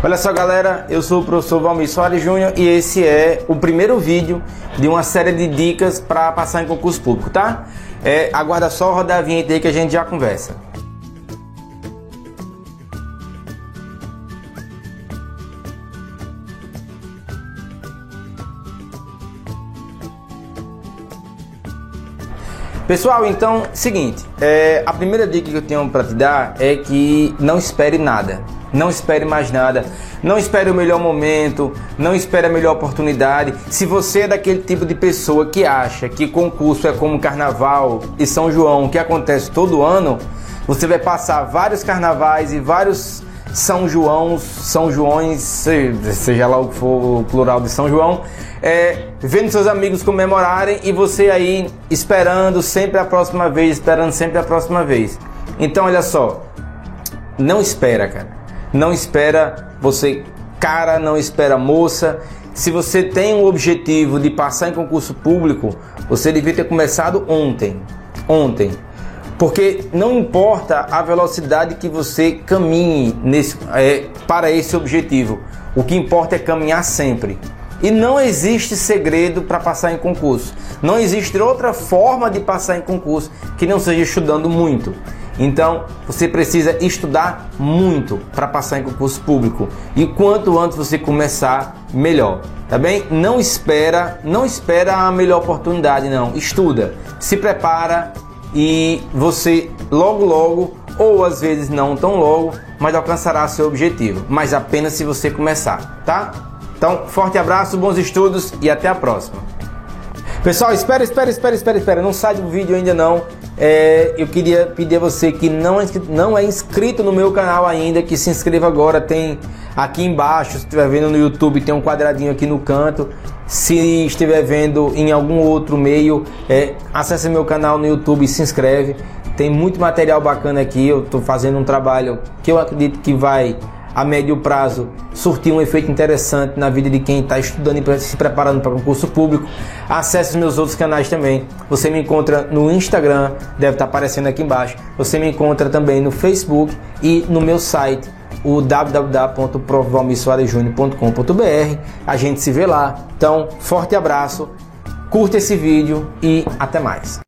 Olha só galera, eu sou o professor Valmir Soares Júnior e esse é o primeiro vídeo de uma série de dicas para passar em concurso público, tá? É, aguarda só rodar a vinheta aí que a gente já conversa. Pessoal, então, seguinte, é, a primeira dica que eu tenho para te dar é que não espere nada, não espere mais nada, não espere o melhor momento, não espere a melhor oportunidade. Se você é daquele tipo de pessoa que acha que concurso é como Carnaval e São João, que acontece todo ano, você vai passar vários carnavais e vários são João, São Joões, seja lá o que for o plural de São João, é, vendo seus amigos comemorarem e você aí esperando sempre a próxima vez, esperando sempre a próxima vez. Então, olha só, não espera, cara. Não espera você, cara, não espera moça. Se você tem um objetivo de passar em concurso público, você devia ter começado ontem. Ontem. Porque não importa a velocidade que você caminhe nesse, é, para esse objetivo, o que importa é caminhar sempre. E não existe segredo para passar em concurso. Não existe outra forma de passar em concurso que não seja estudando muito. Então, você precisa estudar muito para passar em concurso público. E quanto antes você começar, melhor. Tá bem? Não espera, não espera a melhor oportunidade, não. Estuda, se prepara e você logo logo ou às vezes não tão logo, mas alcançará seu objetivo, mas apenas se você começar, tá? Então, forte abraço, bons estudos e até a próxima. Pessoal, espera, espera, espera, espera, espera, não sai do vídeo ainda não. É, eu queria pedir a você que não é, não é inscrito no meu canal ainda, que se inscreva agora. Tem aqui embaixo, se estiver vendo no YouTube, tem um quadradinho aqui no canto. Se estiver vendo em algum outro meio, é, acesse meu canal no YouTube e se inscreve. Tem muito material bacana aqui. Eu estou fazendo um trabalho que eu acredito que vai a médio prazo surtir um efeito interessante na vida de quem está estudando e se preparando para concurso público. Acesse os meus outros canais também. Você me encontra no Instagram, deve estar tá aparecendo aqui embaixo. Você me encontra também no Facebook e no meu site, o www.provalmissoaresjúnior.com.br. A gente se vê lá. Então, forte abraço, curta esse vídeo e até mais.